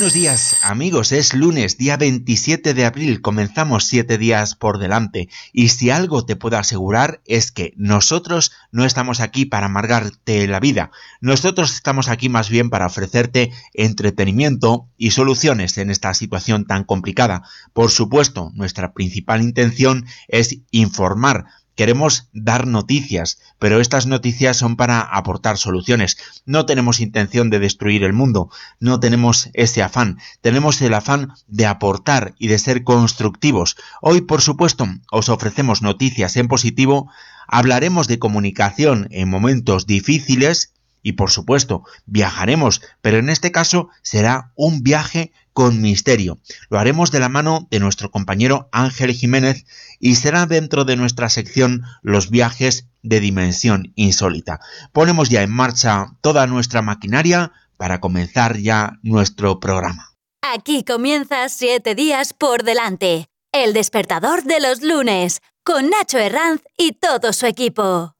Buenos días amigos, es lunes, día 27 de abril, comenzamos siete días por delante. Y si algo te puedo asegurar es que nosotros no estamos aquí para amargarte la vida, nosotros estamos aquí más bien para ofrecerte entretenimiento y soluciones en esta situación tan complicada. Por supuesto, nuestra principal intención es informar, Queremos dar noticias, pero estas noticias son para aportar soluciones. No tenemos intención de destruir el mundo, no tenemos ese afán, tenemos el afán de aportar y de ser constructivos. Hoy, por supuesto, os ofrecemos noticias en positivo, hablaremos de comunicación en momentos difíciles y por supuesto viajaremos, pero en este caso será un viaje con misterio. Lo haremos de la mano de nuestro compañero Ángel Jiménez y será dentro de nuestra sección Los viajes de dimensión insólita. Ponemos ya en marcha toda nuestra maquinaria para comenzar ya nuestro programa. Aquí comienza siete días por delante. El despertador de los lunes, con Nacho Herranz y todo su equipo.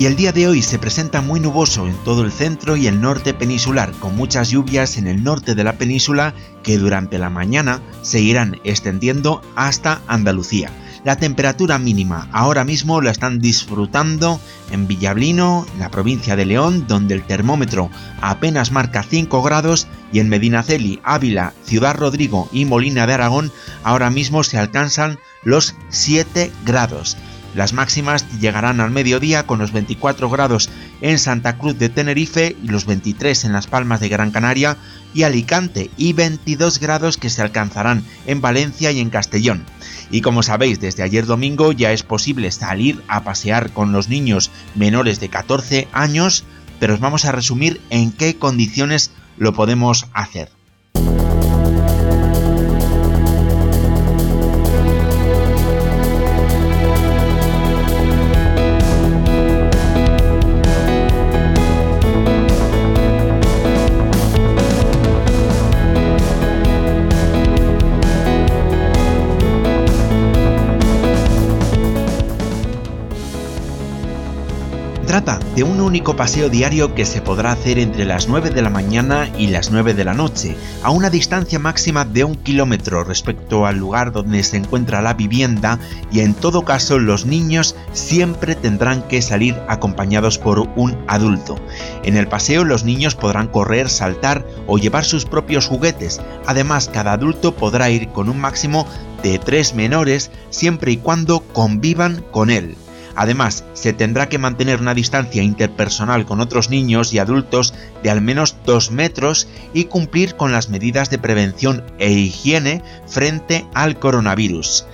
Y el día de hoy se presenta muy nuboso en todo el centro y el norte peninsular, con muchas lluvias en el norte de la península que durante la mañana se irán extendiendo hasta Andalucía. La temperatura mínima ahora mismo la están disfrutando en Villablino, la provincia de León, donde el termómetro apenas marca 5 grados, y en Medinaceli, Ávila, Ciudad Rodrigo y Molina de Aragón ahora mismo se alcanzan los 7 grados. Las máximas llegarán al mediodía con los 24 grados en Santa Cruz de Tenerife y los 23 en Las Palmas de Gran Canaria y Alicante y 22 grados que se alcanzarán en Valencia y en Castellón. Y como sabéis, desde ayer domingo ya es posible salir a pasear con los niños menores de 14 años, pero os vamos a resumir en qué condiciones lo podemos hacer. Trata de un único paseo diario que se podrá hacer entre las 9 de la mañana y las 9 de la noche, a una distancia máxima de un kilómetro respecto al lugar donde se encuentra la vivienda y en todo caso los niños siempre tendrán que salir acompañados por un adulto. En el paseo los niños podrán correr, saltar o llevar sus propios juguetes, además cada adulto podrá ir con un máximo de tres menores siempre y cuando convivan con él. Además, se tendrá que mantener una distancia interpersonal con otros niños y adultos de al menos 2 metros y cumplir con las medidas de prevención e higiene frente al coronavirus.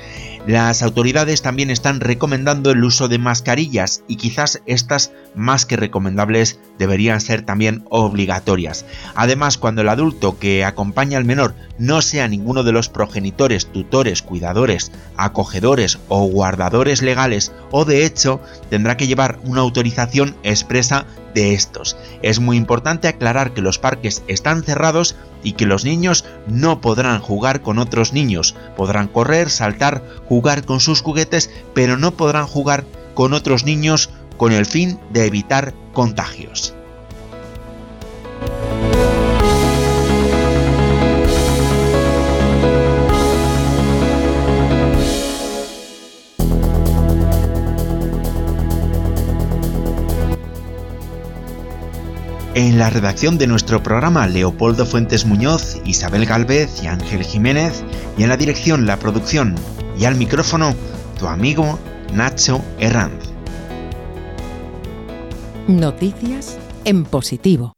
Las autoridades también están recomendando el uso de mascarillas y quizás estas más que recomendables deberían ser también obligatorias. Además, cuando el adulto que acompaña al menor no sea ninguno de los progenitores, tutores, cuidadores, acogedores o guardadores legales o de hecho tendrá que llevar una autorización expresa de estos. Es muy importante aclarar que los parques están cerrados y que los niños no podrán jugar con otros niños. Podrán correr, saltar, jugar con sus juguetes, pero no podrán jugar con otros niños con el fin de evitar contagios. En la redacción de nuestro programa Leopoldo Fuentes Muñoz, Isabel Galvez y Ángel Jiménez, y en la dirección, la producción y al micrófono, tu amigo Nacho Herranz. Noticias en positivo.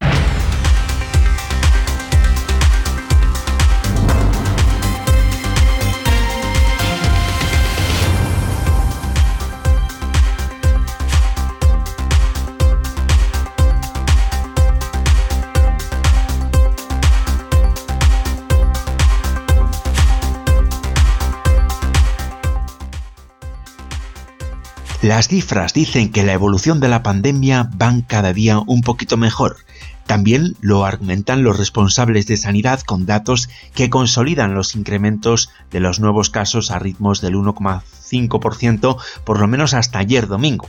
Las cifras dicen que la evolución de la pandemia van cada día un poquito mejor. También lo argumentan los responsables de sanidad con datos que consolidan los incrementos de los nuevos casos a ritmos del 1,5% por lo menos hasta ayer domingo.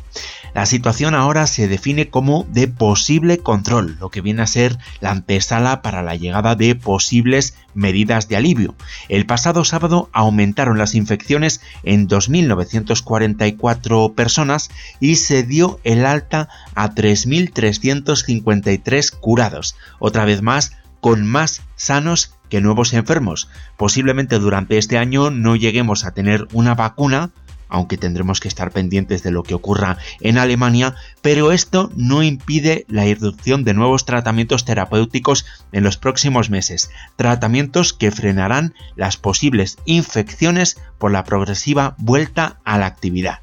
La situación ahora se define como de posible control, lo que viene a ser la antesala para la llegada de posibles medidas de alivio. El pasado sábado aumentaron las infecciones en 2.944 personas y se dio el alta a 3.353 curados. Otra vez más, con más sanos que nuevos enfermos. Posiblemente durante este año no lleguemos a tener una vacuna, aunque tendremos que estar pendientes de lo que ocurra en Alemania, pero esto no impide la irrupción de nuevos tratamientos terapéuticos en los próximos meses, tratamientos que frenarán las posibles infecciones por la progresiva vuelta a la actividad.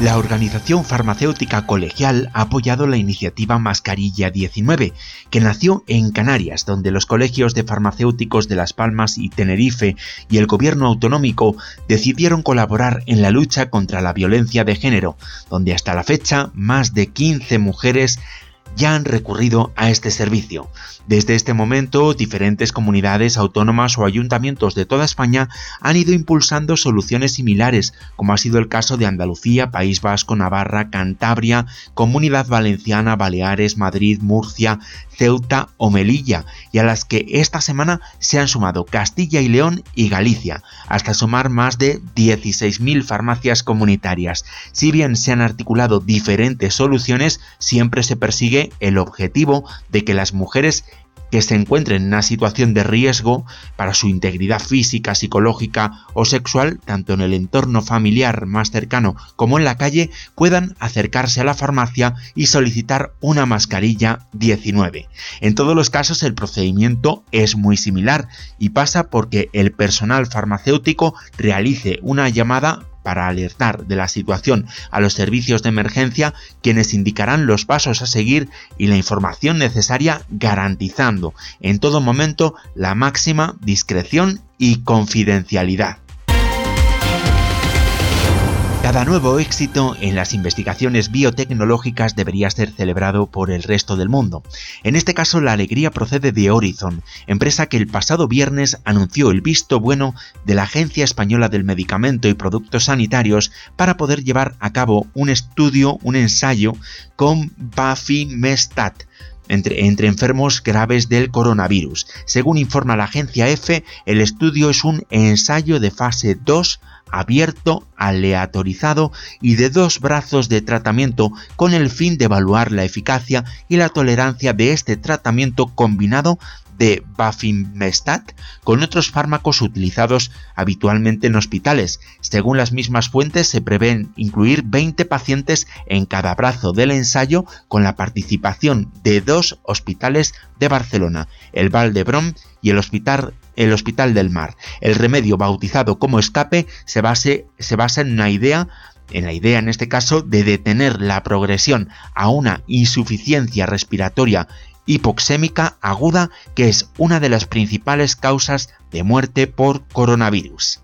La Organización Farmacéutica Colegial ha apoyado la iniciativa Mascarilla 19, que nació en Canarias, donde los colegios de farmacéuticos de Las Palmas y Tenerife y el gobierno autonómico decidieron colaborar en la lucha contra la violencia de género, donde hasta la fecha más de 15 mujeres ya han recurrido a este servicio. Desde este momento, diferentes comunidades autónomas o ayuntamientos de toda España han ido impulsando soluciones similares, como ha sido el caso de Andalucía, País Vasco, Navarra, Cantabria, Comunidad Valenciana, Baleares, Madrid, Murcia, Ceuta o Melilla, y a las que esta semana se han sumado Castilla y León y Galicia, hasta sumar más de 16.000 farmacias comunitarias. Si bien se han articulado diferentes soluciones, siempre se persigue el objetivo de que las mujeres que se encuentren en una situación de riesgo para su integridad física, psicológica o sexual, tanto en el entorno familiar más cercano como en la calle, puedan acercarse a la farmacia y solicitar una mascarilla 19. En todos los casos el procedimiento es muy similar y pasa porque el personal farmacéutico realice una llamada para alertar de la situación a los servicios de emergencia, quienes indicarán los pasos a seguir y la información necesaria garantizando en todo momento la máxima discreción y confidencialidad. Cada nuevo éxito en las investigaciones biotecnológicas debería ser celebrado por el resto del mundo. En este caso, la alegría procede de Horizon, empresa que el pasado viernes anunció el visto bueno de la Agencia Española del Medicamento y Productos Sanitarios para poder llevar a cabo un estudio, un ensayo con Bafimestat, entre, enfermos graves del coronavirus. Según informa la agencia EFE, el estudio es un ensayo de fase 2 abierto, aleatorizado y de dos brazos de tratamiento con el fin de evaluar la eficacia y la tolerancia de este tratamiento combinado de Bafimestat con otros fármacos utilizados habitualmente en hospitales. Según las mismas fuentes, se prevén incluir 20 pacientes en cada brazo del ensayo con la participación de dos hospitales de Barcelona, el Valdebron y el Hospital el Hospital del Mar. El remedio bautizado como escape se, basa en una idea en la idea en este caso de detener la progresión a una insuficiencia respiratoria hipoxémica aguda que es una de las principales causas de muerte por coronavirus.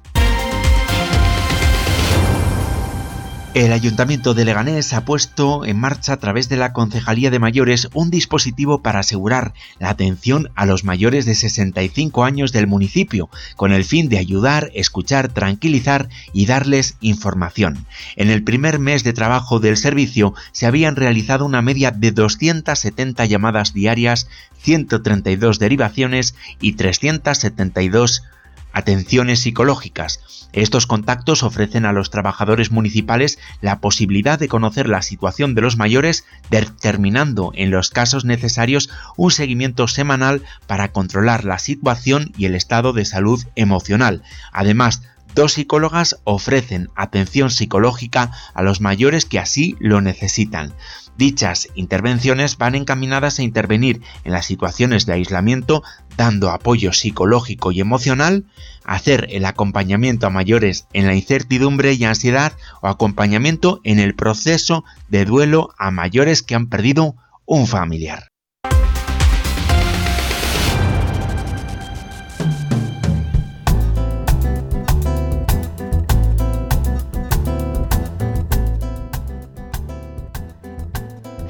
El Ayuntamiento de Leganés ha puesto en marcha a través de la Concejalía de Mayores un dispositivo para asegurar la atención a los mayores de 65 años del municipio, con el fin de ayudar, escuchar, tranquilizar y darles información. En el primer mes de trabajo del servicio se habían realizado una media de 270 llamadas diarias, 132 derivaciones y 372 atenciones psicológicas. Estos contactos ofrecen a los trabajadores municipales la posibilidad de conocer la situación de los mayores, determinando en los casos necesarios un seguimiento semanal para controlar la situación y el estado de salud emocional. Además, Dos psicólogas ofrecen atención psicológica a los mayores que así lo necesitan. Dichas intervenciones van encaminadas a intervenir en las situaciones de aislamiento dando apoyo psicológico y emocional, hacer el acompañamiento a mayores en la incertidumbre y ansiedad o acompañamiento en el proceso de duelo a mayores que han perdido un familiar.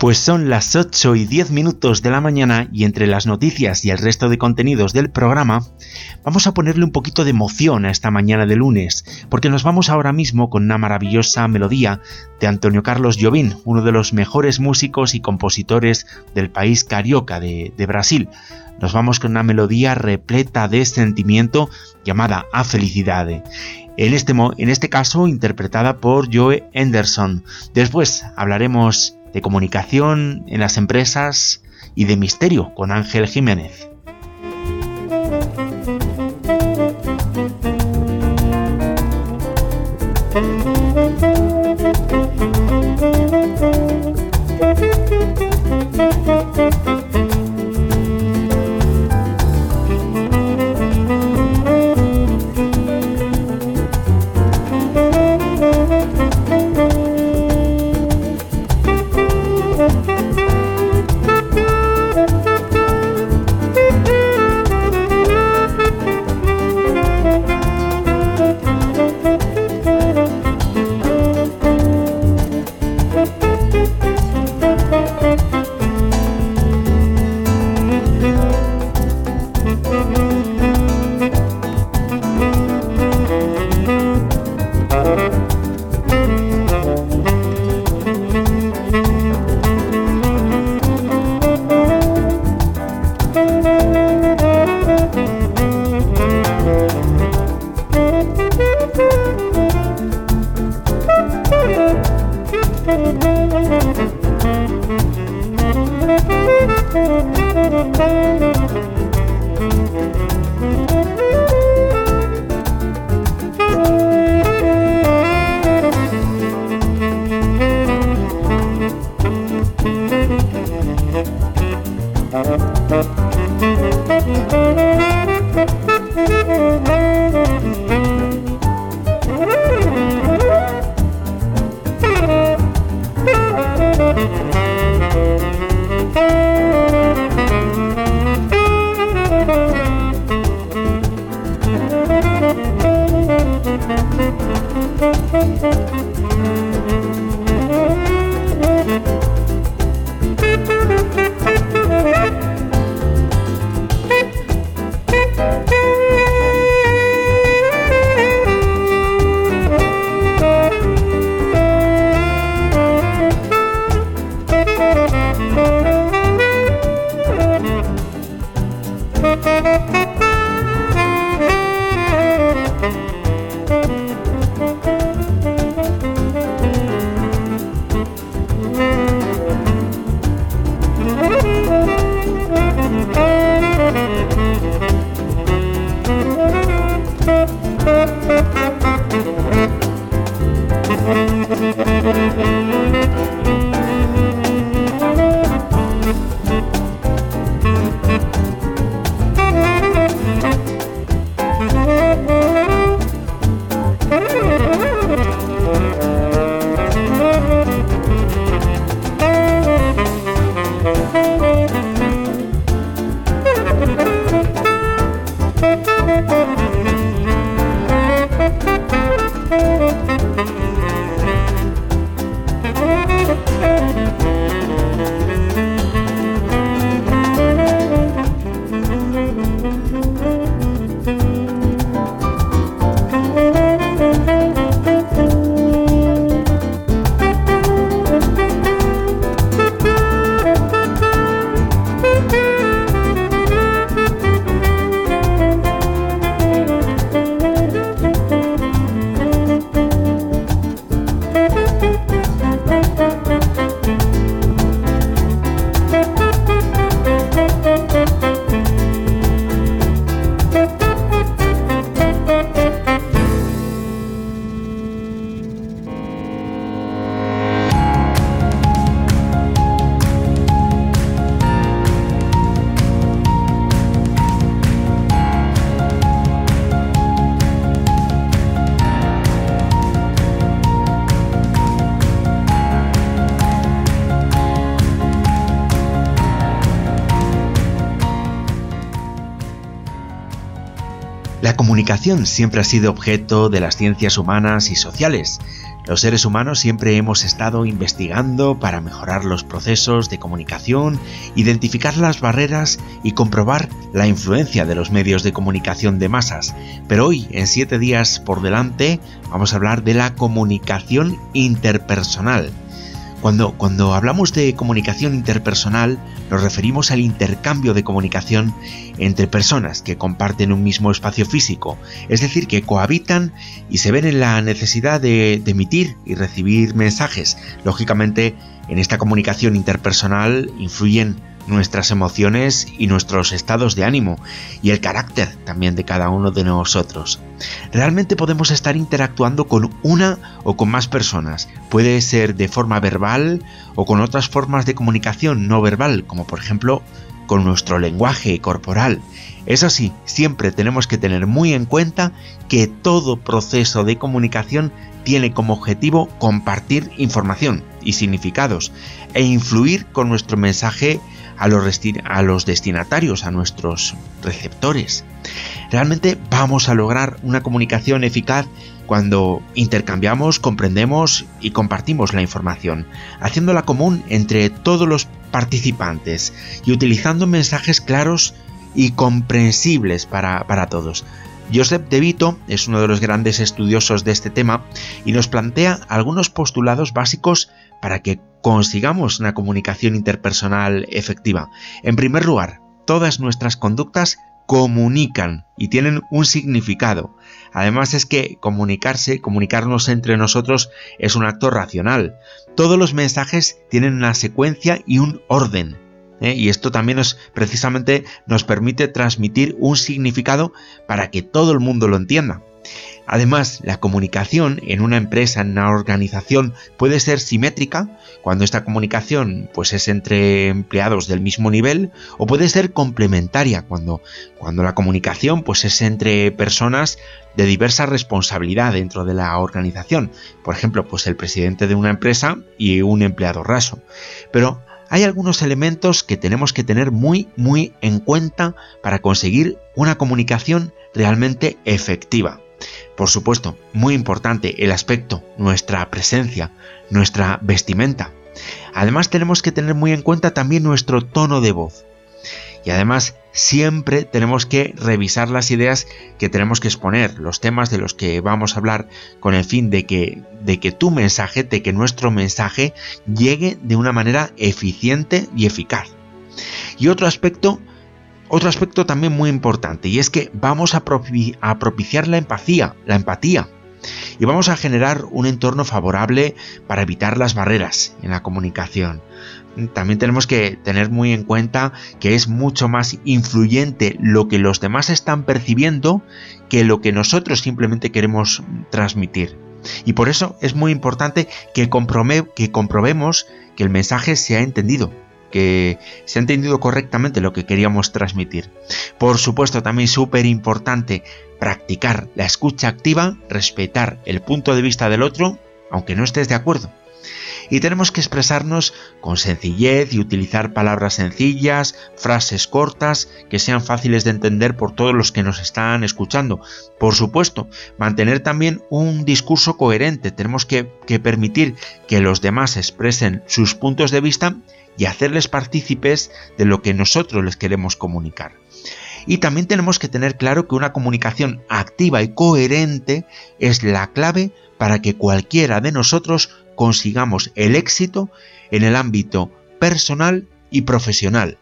Pues son las 8 y 10 minutos de la mañana y entre las noticias y el resto de contenidos del programa, vamos a ponerle un poquito de emoción a esta mañana de lunes, porque nos vamos ahora mismo con una maravillosa melodía de Antonio Carlos Jobim, uno de los mejores músicos y compositores del país carioca de, Brasil. Nos vamos con una melodía repleta de sentimiento llamada A Felicidade. En este, en este caso interpretada por Joe Anderson. Después hablaremos de comunicación en las empresas y de misterio con Ángel Jiménez. Comunicación siempre ha sido objeto de las ciencias humanas y sociales. Los seres humanos siempre hemos estado investigando para mejorar los procesos de comunicación, identificar las barreras y comprobar la influencia de los medios de comunicación de masas. Pero hoy, en 7 días por delante, vamos a hablar de la comunicación interpersonal cuando, hablamos de comunicación interpersonal, nos referimos al intercambio de comunicación entre personas que comparten un mismo espacio físico, es decir, que cohabitan y se ven en la necesidad de emitir y recibir mensajes. Lógicamente, en esta comunicación interpersonal influyen nuestras emociones y nuestros estados de ánimo y el carácter también de cada uno de nosotros. Realmente podemos estar interactuando con una o con más personas. Puede ser de forma verbal o con otras formas de comunicación no verbal, como por ejemplo con nuestro lenguaje corporal. Eso sí, siempre tenemos que tener muy en cuenta que todo proceso de comunicación tiene como objetivo compartir información y significados e influir con nuestro mensaje a los, destinatarios, a nuestros receptores. Realmente vamos a lograr una comunicación eficaz cuando intercambiamos, comprendemos y compartimos la información, haciéndola común entre todos los participantes y utilizando mensajes claros y comprensibles para, para todos. Joseph De Vito es uno de los grandes estudiosos de este tema y nos plantea algunos postulados básicos para que consigamos una comunicación interpersonal efectiva. En primer lugar, todas nuestras conductas comunican y tienen un significado. Además es que comunicarse, comunicarnos entre nosotros es un acto racional. Todos los mensajes tienen una secuencia y un orden. ¿Eh? Y esto también nos, precisamente nos permite transmitir un significado para que todo el mundo lo entienda. Además, la comunicación en una empresa, en una organización, puede ser simétrica cuando esta comunicación pues, es entre empleados del mismo nivel o puede ser complementaria cuando, cuando la comunicación pues, es entre personas de diversa responsabilidad dentro de la organización. Por ejemplo, pues el presidente de una empresa y un empleado raso. Pero hay algunos elementos que tenemos que tener muy, muy en cuenta para conseguir una comunicación realmente efectiva. Por supuesto, muy importante el aspecto, nuestra presencia, nuestra vestimenta. Además tenemos que tener muy en cuenta también nuestro tono de voz. Y además siempre tenemos que revisar las ideas que tenemos que exponer, los temas de los que vamos a hablar, con el fin de que, de que tu mensaje, de que nuestro mensaje llegue de una manera eficiente y eficaz. Y otro aspecto otro aspecto también muy importante y es que vamos a, propiciar la empatía, la empatía. Y vamos a generar un entorno favorable para evitar las barreras en la comunicación. También tenemos que tener muy en cuenta que es mucho más influyente lo que los demás están percibiendo que lo que nosotros simplemente queremos transmitir. Y por eso es muy importante que, que comprobemos que el mensaje se ha entendido, que se ha entendido correctamente lo que queríamos transmitir. Por supuesto, también súper importante practicar la escucha activa, respetar el punto de vista del otro, aunque no estés de acuerdo. Y tenemos que expresarnos con sencillez y utilizar palabras sencillas, frases cortas, que sean fáciles de entender por todos los que nos están escuchando. Por supuesto, mantener también un discurso coherente. Tenemos que, permitir que los demás expresen sus puntos de vista y hacerles partícipes de lo que nosotros les queremos comunicar. Y también tenemos que tener claro que una comunicación activa y coherente es la clave para que cualquiera de nosotros consigamos el éxito en el ámbito personal y profesional,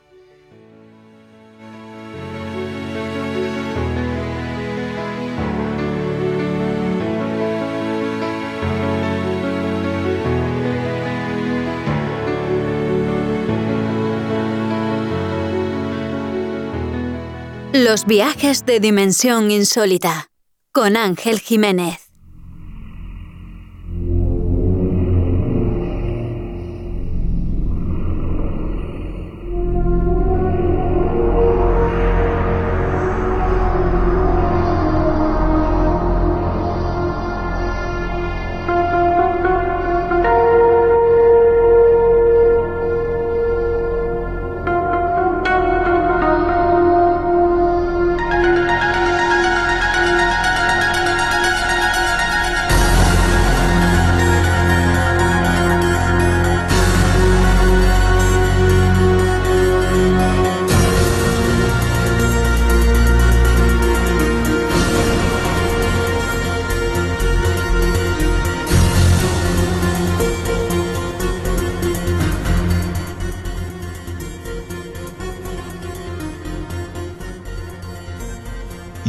Los viajes de dimensión insólita con Ángel Jiménez.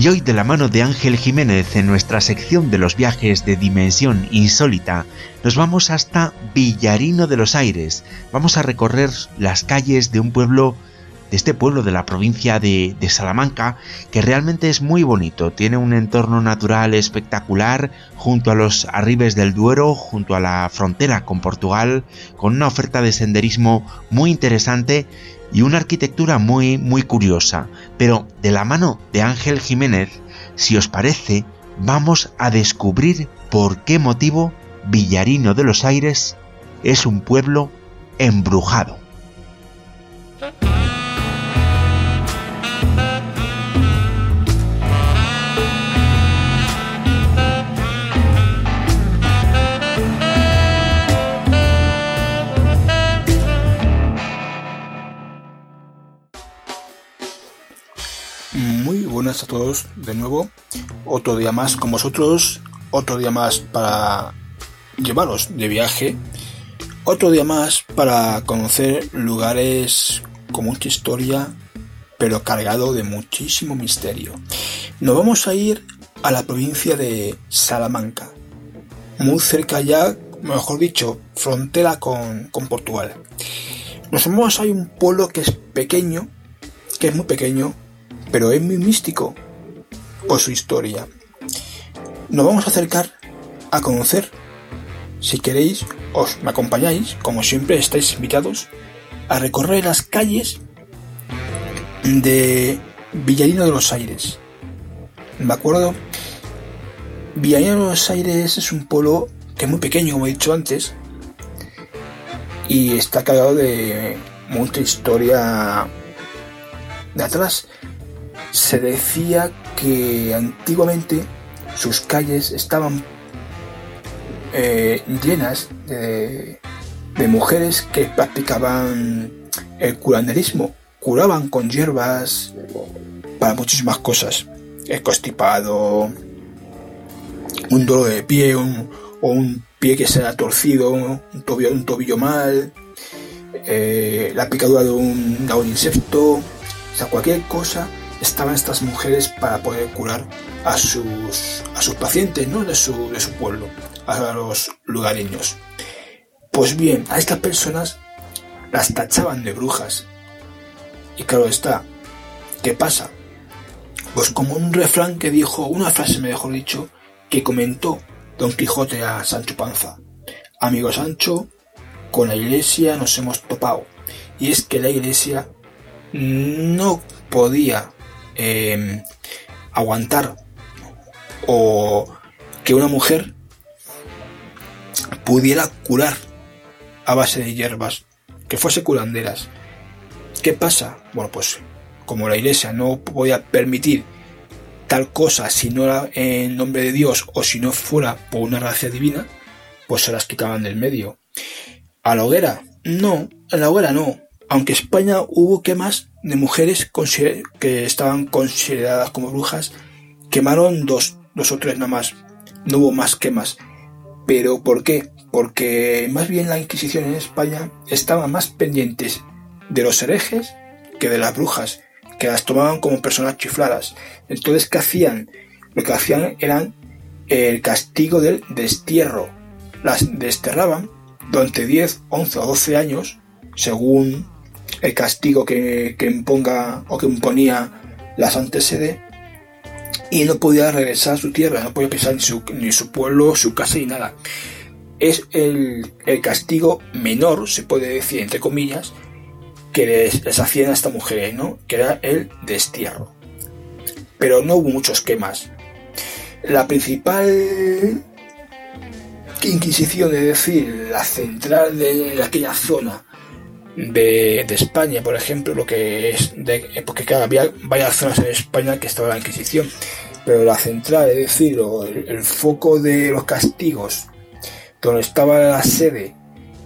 Y hoy de la mano de Ángel Jiménez en nuestra sección de los viajes de dimensión insólita, nos vamos hasta Villarino de los Aires. Vamos a recorrer las calles de un pueblo de este pueblo de la provincia de, Salamanca, que realmente es muy bonito, tiene un entorno natural espectacular junto a los arribes del Duero, junto a la frontera con Portugal, con una oferta de senderismo muy interesante y una arquitectura muy muy curiosa. Pero de la mano de Ángel Jiménez, si os parece, vamos a descubrir por qué motivo Villarino de los Aires es un pueblo embrujado. A todos de nuevo. Otro día más con vosotros, otro día más para llevaros de viaje, otro día más para conocer lugares con mucha historia, pero cargado de muchísimo misterio. Nos vamos a ir a la provincia de Salamanca, muy cerca ya, mejor dicho, frontera con, con Portugal. Nos vamos a un pueblo que es pequeño, que es muy pequeño, pero es muy místico por su historia. Nos vamos a acercar a conocer. Si queréis, os me acompañáis, como siempre estáis invitados, a recorrer las calles de Villarino de los Aires. ¿De acuerdo? Villarino de los Aires es un pueblo que es muy pequeño, como he dicho antes, y está cargado de mucha historia de atrás. Se decía que antiguamente sus calles estaban eh, llenas de, mujeres que practicaban el curanderismo, curaban con hierbas para muchísimas cosas, el constipado, un dolor de pie, o un pie que se ha torcido, un tobillo, un tobillo mal, eh, la picadura de un, de un insecto, o sea, cualquier cosa estaban estas mujeres para poder curar a sus, a sus pacientes ¿no? de, su, de su pueblo, a los lugareños. Pues bien, a estas personas las tachaban de brujas. Y claro está, ¿qué pasa? Pues como un refrán que dijo, una frase mejor dicho, que comentó Don Quijote a Sancho Panza. Amigo Sancho, con la iglesia nos hemos topado. Y es que la iglesia no podía Em, aguantar o que una mujer pudiera curar a base de hierbas, que fuese curanderas. ¿Qué pasa? Bueno, pues como la iglesia no podía permitir tal cosa si no era en nombre de Dios o si no fuera por una gracia divina, pues se las quitaban del medio. ¿A la hoguera? No, a la hoguera no. Aunque España hubo quemas de mujeres que estaban consideradas como brujas, quemaron dos, dos o tres nada más. No hubo más quemas. ¿Pero por qué? Porque más bien la Inquisición en España estaba más pendientes de los herejes que de las brujas, que las tomaban como personas chifladas. Entonces, ¿qué hacían? Lo que hacían eran el castigo del destierro. Las desterraban durante 10, 11 o 12 años, según el castigo que, imponga o que imponía la Santa Sede y no podía regresar a su tierra, no podía pisar ni su, ni su pueblo, su casa y nada. Es el, castigo menor, se puede decir entre comillas, que les, hacían a esta mujer, ¿no? que era el destierro. Pero no hubo muchos quemas. La principal Inquisición, es decir, la central de aquella zona, de, España, por ejemplo, lo que es de, porque claro, había varias zonas en España que estaba la Inquisición, pero la central, es decir, el, foco de los castigos, donde estaba la sede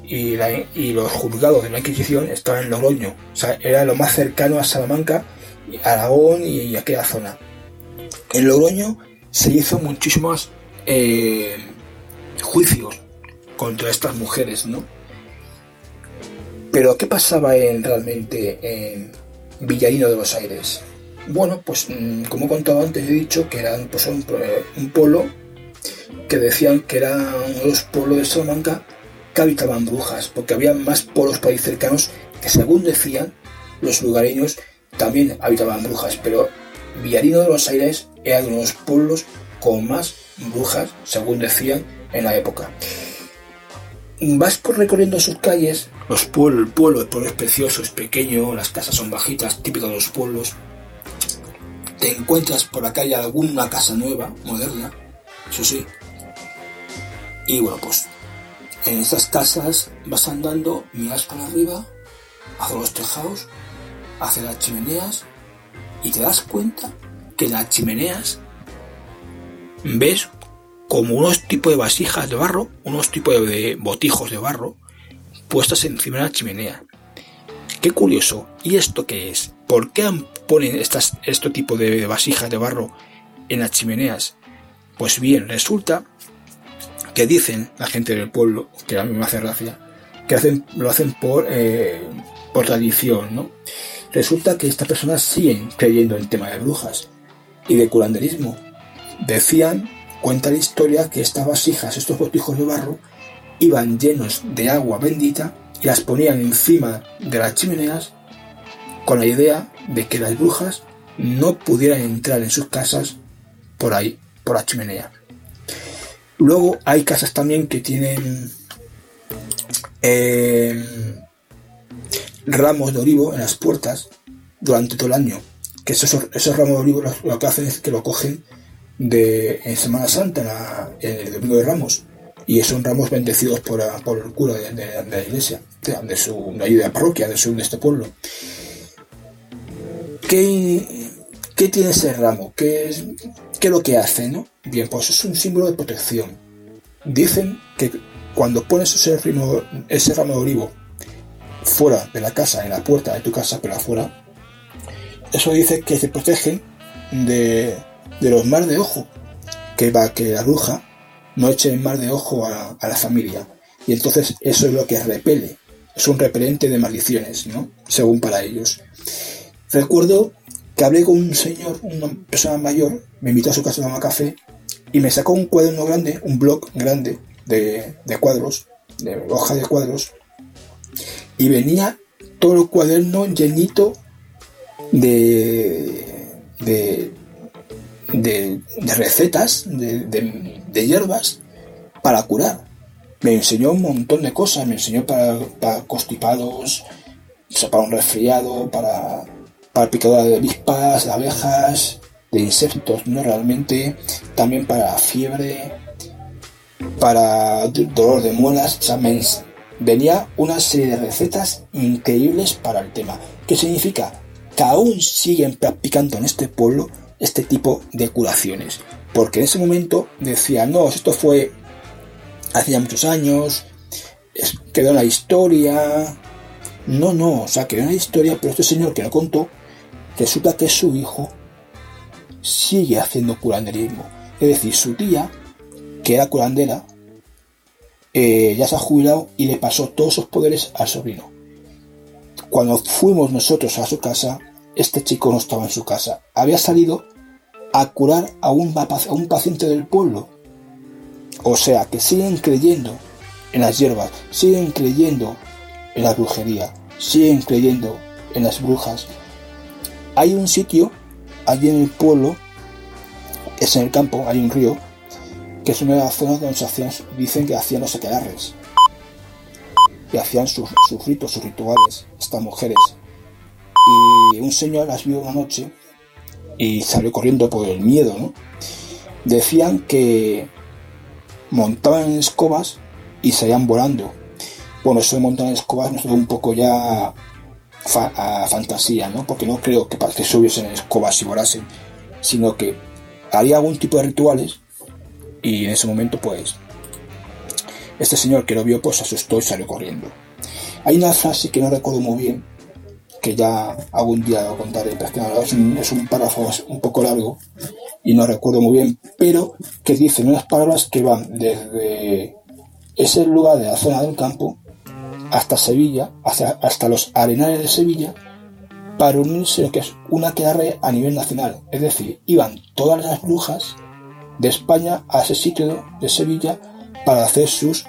y, y, los juzgados de la Inquisición estaban en Logroño, o sea, era lo más cercano a Salamanca, Aragón y, aquella zona. En Logroño se hizo muchísimos eh, juicios contra estas mujeres, ¿no? Pero ¿qué pasaba en, realmente en Villarino de los Aires? Bueno, pues mm, como he contado antes, he dicho que eran pues, un, eh, un pueblo que decían que era uno de los pueblos de Salamanca que habitaban brujas, porque había más pueblos por ahí cercanos que según decían los lugareños también habitaban brujas, pero Villarino de los Aires era uno de los pueblos con más brujas, según decían en la época. Vas recorriendo sus calles, los pueblos, el pueblo, el pueblo es precioso, es pequeño, las casas son bajitas, típico de los pueblos. Te encuentras por la calle alguna casa nueva, moderna, eso sí. Y bueno, pues en estas casas vas andando, miras para arriba, hacia los tejados, hacia las chimeneas y te das cuenta que las chimeneas ves como unos tipos de vasijas de barro, unos tipos de botijos de barro puestas encima de la chimenea. Qué curioso. ¿Y esto qué es? ¿Por qué ponen estas, este tipo de vasijas de barro en las chimeneas? Pues bien, resulta que dicen la gente del pueblo, que a mí me hace gracia, que hacen, lo hacen por, eh, por tradición, ¿no? Resulta que estas personas siguen creyendo en tema de brujas y de curanderismo. Decían, cuenta la historia, que estas vasijas, estos botijos de barro, iban llenos de agua bendita y las ponían encima de las chimeneas con la idea de que las brujas no pudieran entrar en sus casas por ahí, por la chimenea. Luego hay casas también que tienen eh, ramos de olivo en las puertas durante todo el año. Que esos, esos ramos de olivo lo, que hacen es que lo cogen de, en Semana Santa, en el Domingo de Ramos. Y son ramos bendecidos por, por el cura de, la iglesia, de, su de la parroquia, de, su, de este pueblo. ¿Qué, ¿Qué tiene ese ramo? ¿Qué es, ¿Qué lo que hace? ¿no? Bien, pues es un símbolo de protección. Dicen que cuando pones ese ese ramo de olivo fuera de la casa, en la puerta de tu casa, pero afuera, eso dice que se protegen de, de los mar de ojo, que va que la bruja no eche el mar de ojo a, la familia. Y entonces eso es lo que repele, es un repelente de maldiciones, ¿no? Según para ellos. Recuerdo que hablé con un señor, una persona mayor, me invitó a su casa a tomar café y me sacó un cuaderno grande, un blog grande de, de cuadros, de hoja de cuadros, y venía todo el cuaderno llenito de, de, de, recetas, de, hierbas para curar. Me enseñó un montón de cosas, me enseñó para, para constipados, para un resfriado, para, para picadura de avispas, de abejas, de insectos, ¿no? Realmente, también para fiebre, para dolor de muelas, o venía una serie de recetas increíbles para el tema. ¿Qué significa? Que aún siguen practicando en este pueblo este tipo de curaciones. Porque en ese momento decían, no, esto fue hacía muchos años, quedó en la historia. No, no, o sea, quedó en la historia, pero este señor que lo contó, resulta que su hijo sigue haciendo curanderismo. Es decir, su tía, que era curandera, eh, ya se ha jubilado y le pasó todos sus poderes al sobrino. Cuando fuimos nosotros a su casa, este chico no estaba en su casa. Había salido a curar a un, paciente del pueblo. O sea, que siguen creyendo en las hierbas, siguen creyendo en la brujería, siguen creyendo en las brujas. Hay un sitio allí en el pueblo, es en el campo, hay un río, que es una de las zonas donde se hacían, dicen que hacían los aquelarres. Y hacían sus, ritos, sus rituales, estas mujeres. Y un señor las vio una noche y salió corriendo por el miedo, ¿no? Decían que montaban en escobas y salían volando. Bueno, eso de montar en escobas nos da un poco ya a fantasía, ¿no? Porque no creo que, que subiesen en escobas y volasen, sino que haría algún tipo de rituales y en ese momento, pues, este señor que lo vio, pues se asustó y salió corriendo. Hay una frase que no recuerdo muy bien, que ya algún día lo contaré, pero es, un, párrafo un poco largo y no recuerdo muy bien, pero que dice unas palabras que van desde ese lugar de la zona del campo hasta Sevilla, hasta, hasta los arenales de Sevilla, para unirse lo que es una aquelarre a nivel nacional. Es decir, iban todas las brujas de España a ese sitio de Sevilla para hacer sus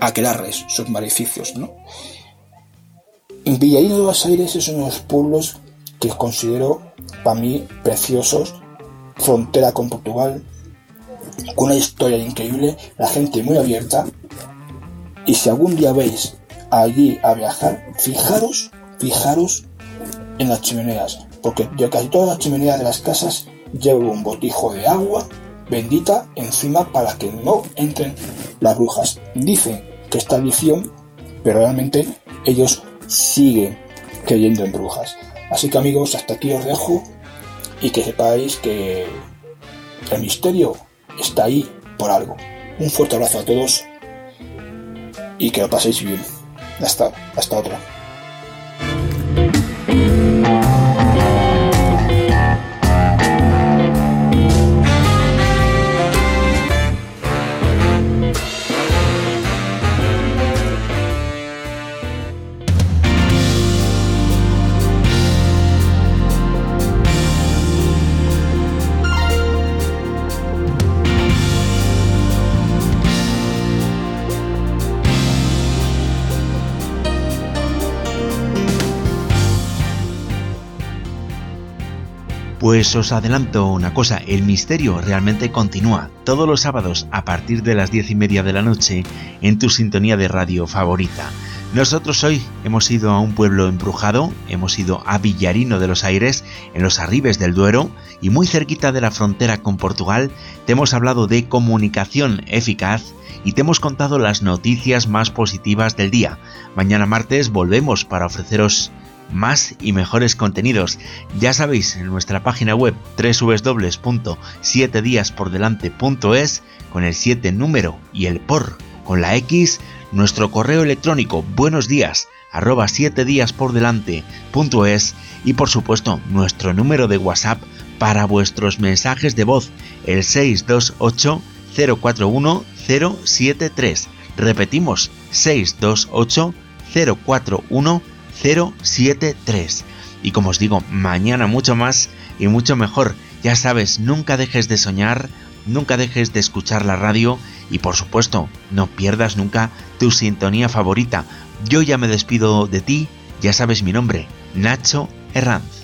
aquelarres, sus maleficios, ¿no? Villaíno de los Aires es uno de los pueblos que considero para mí preciosos, frontera con Portugal, con una historia increíble, la gente muy abierta. Y si algún día veis allí a viajar, fijaros, fijaros en las chimeneas, porque yo casi todas las chimeneas de las casas llevo un botijo de agua bendita encima para que no entren las brujas. Dicen que es tradición, pero realmente ellos siguen creyendo en brujas. Así que amigos, hasta aquí os dejo y que sepáis que el misterio está ahí por algo. Un fuerte abrazo a todos y que lo paséis bien. Hasta, hasta otra. Pues os adelanto una cosa, el misterio realmente continúa todos los sábados a partir de las diez y media de la noche en tu sintonía de radio favorita. Nosotros hoy hemos ido a un pueblo embrujado, hemos ido a Villarino de los Aires, en los arribes del Duero, y muy cerquita de la frontera con Portugal, te hemos hablado de comunicación eficaz y te hemos contado las noticias más positivas del día. Mañana martes volvemos para ofreceros más y mejores contenidos. Ya sabéis, en nuestra página web www.7diaspordelante.es con el 7 número y el por con la X, nuestro correo electrónico buenos días arroba 7 días por delante.es y por supuesto nuestro número de WhatsApp para vuestros mensajes de voz el 628 041 073. Repetimos 628 041 073. Y como os digo, mañana mucho más y mucho mejor. Ya sabes, nunca dejes de soñar, nunca dejes de escuchar la radio y por supuesto, no pierdas nunca tu sintonía favorita. Yo ya me despido de ti, ya sabes mi nombre, Nacho Herranz.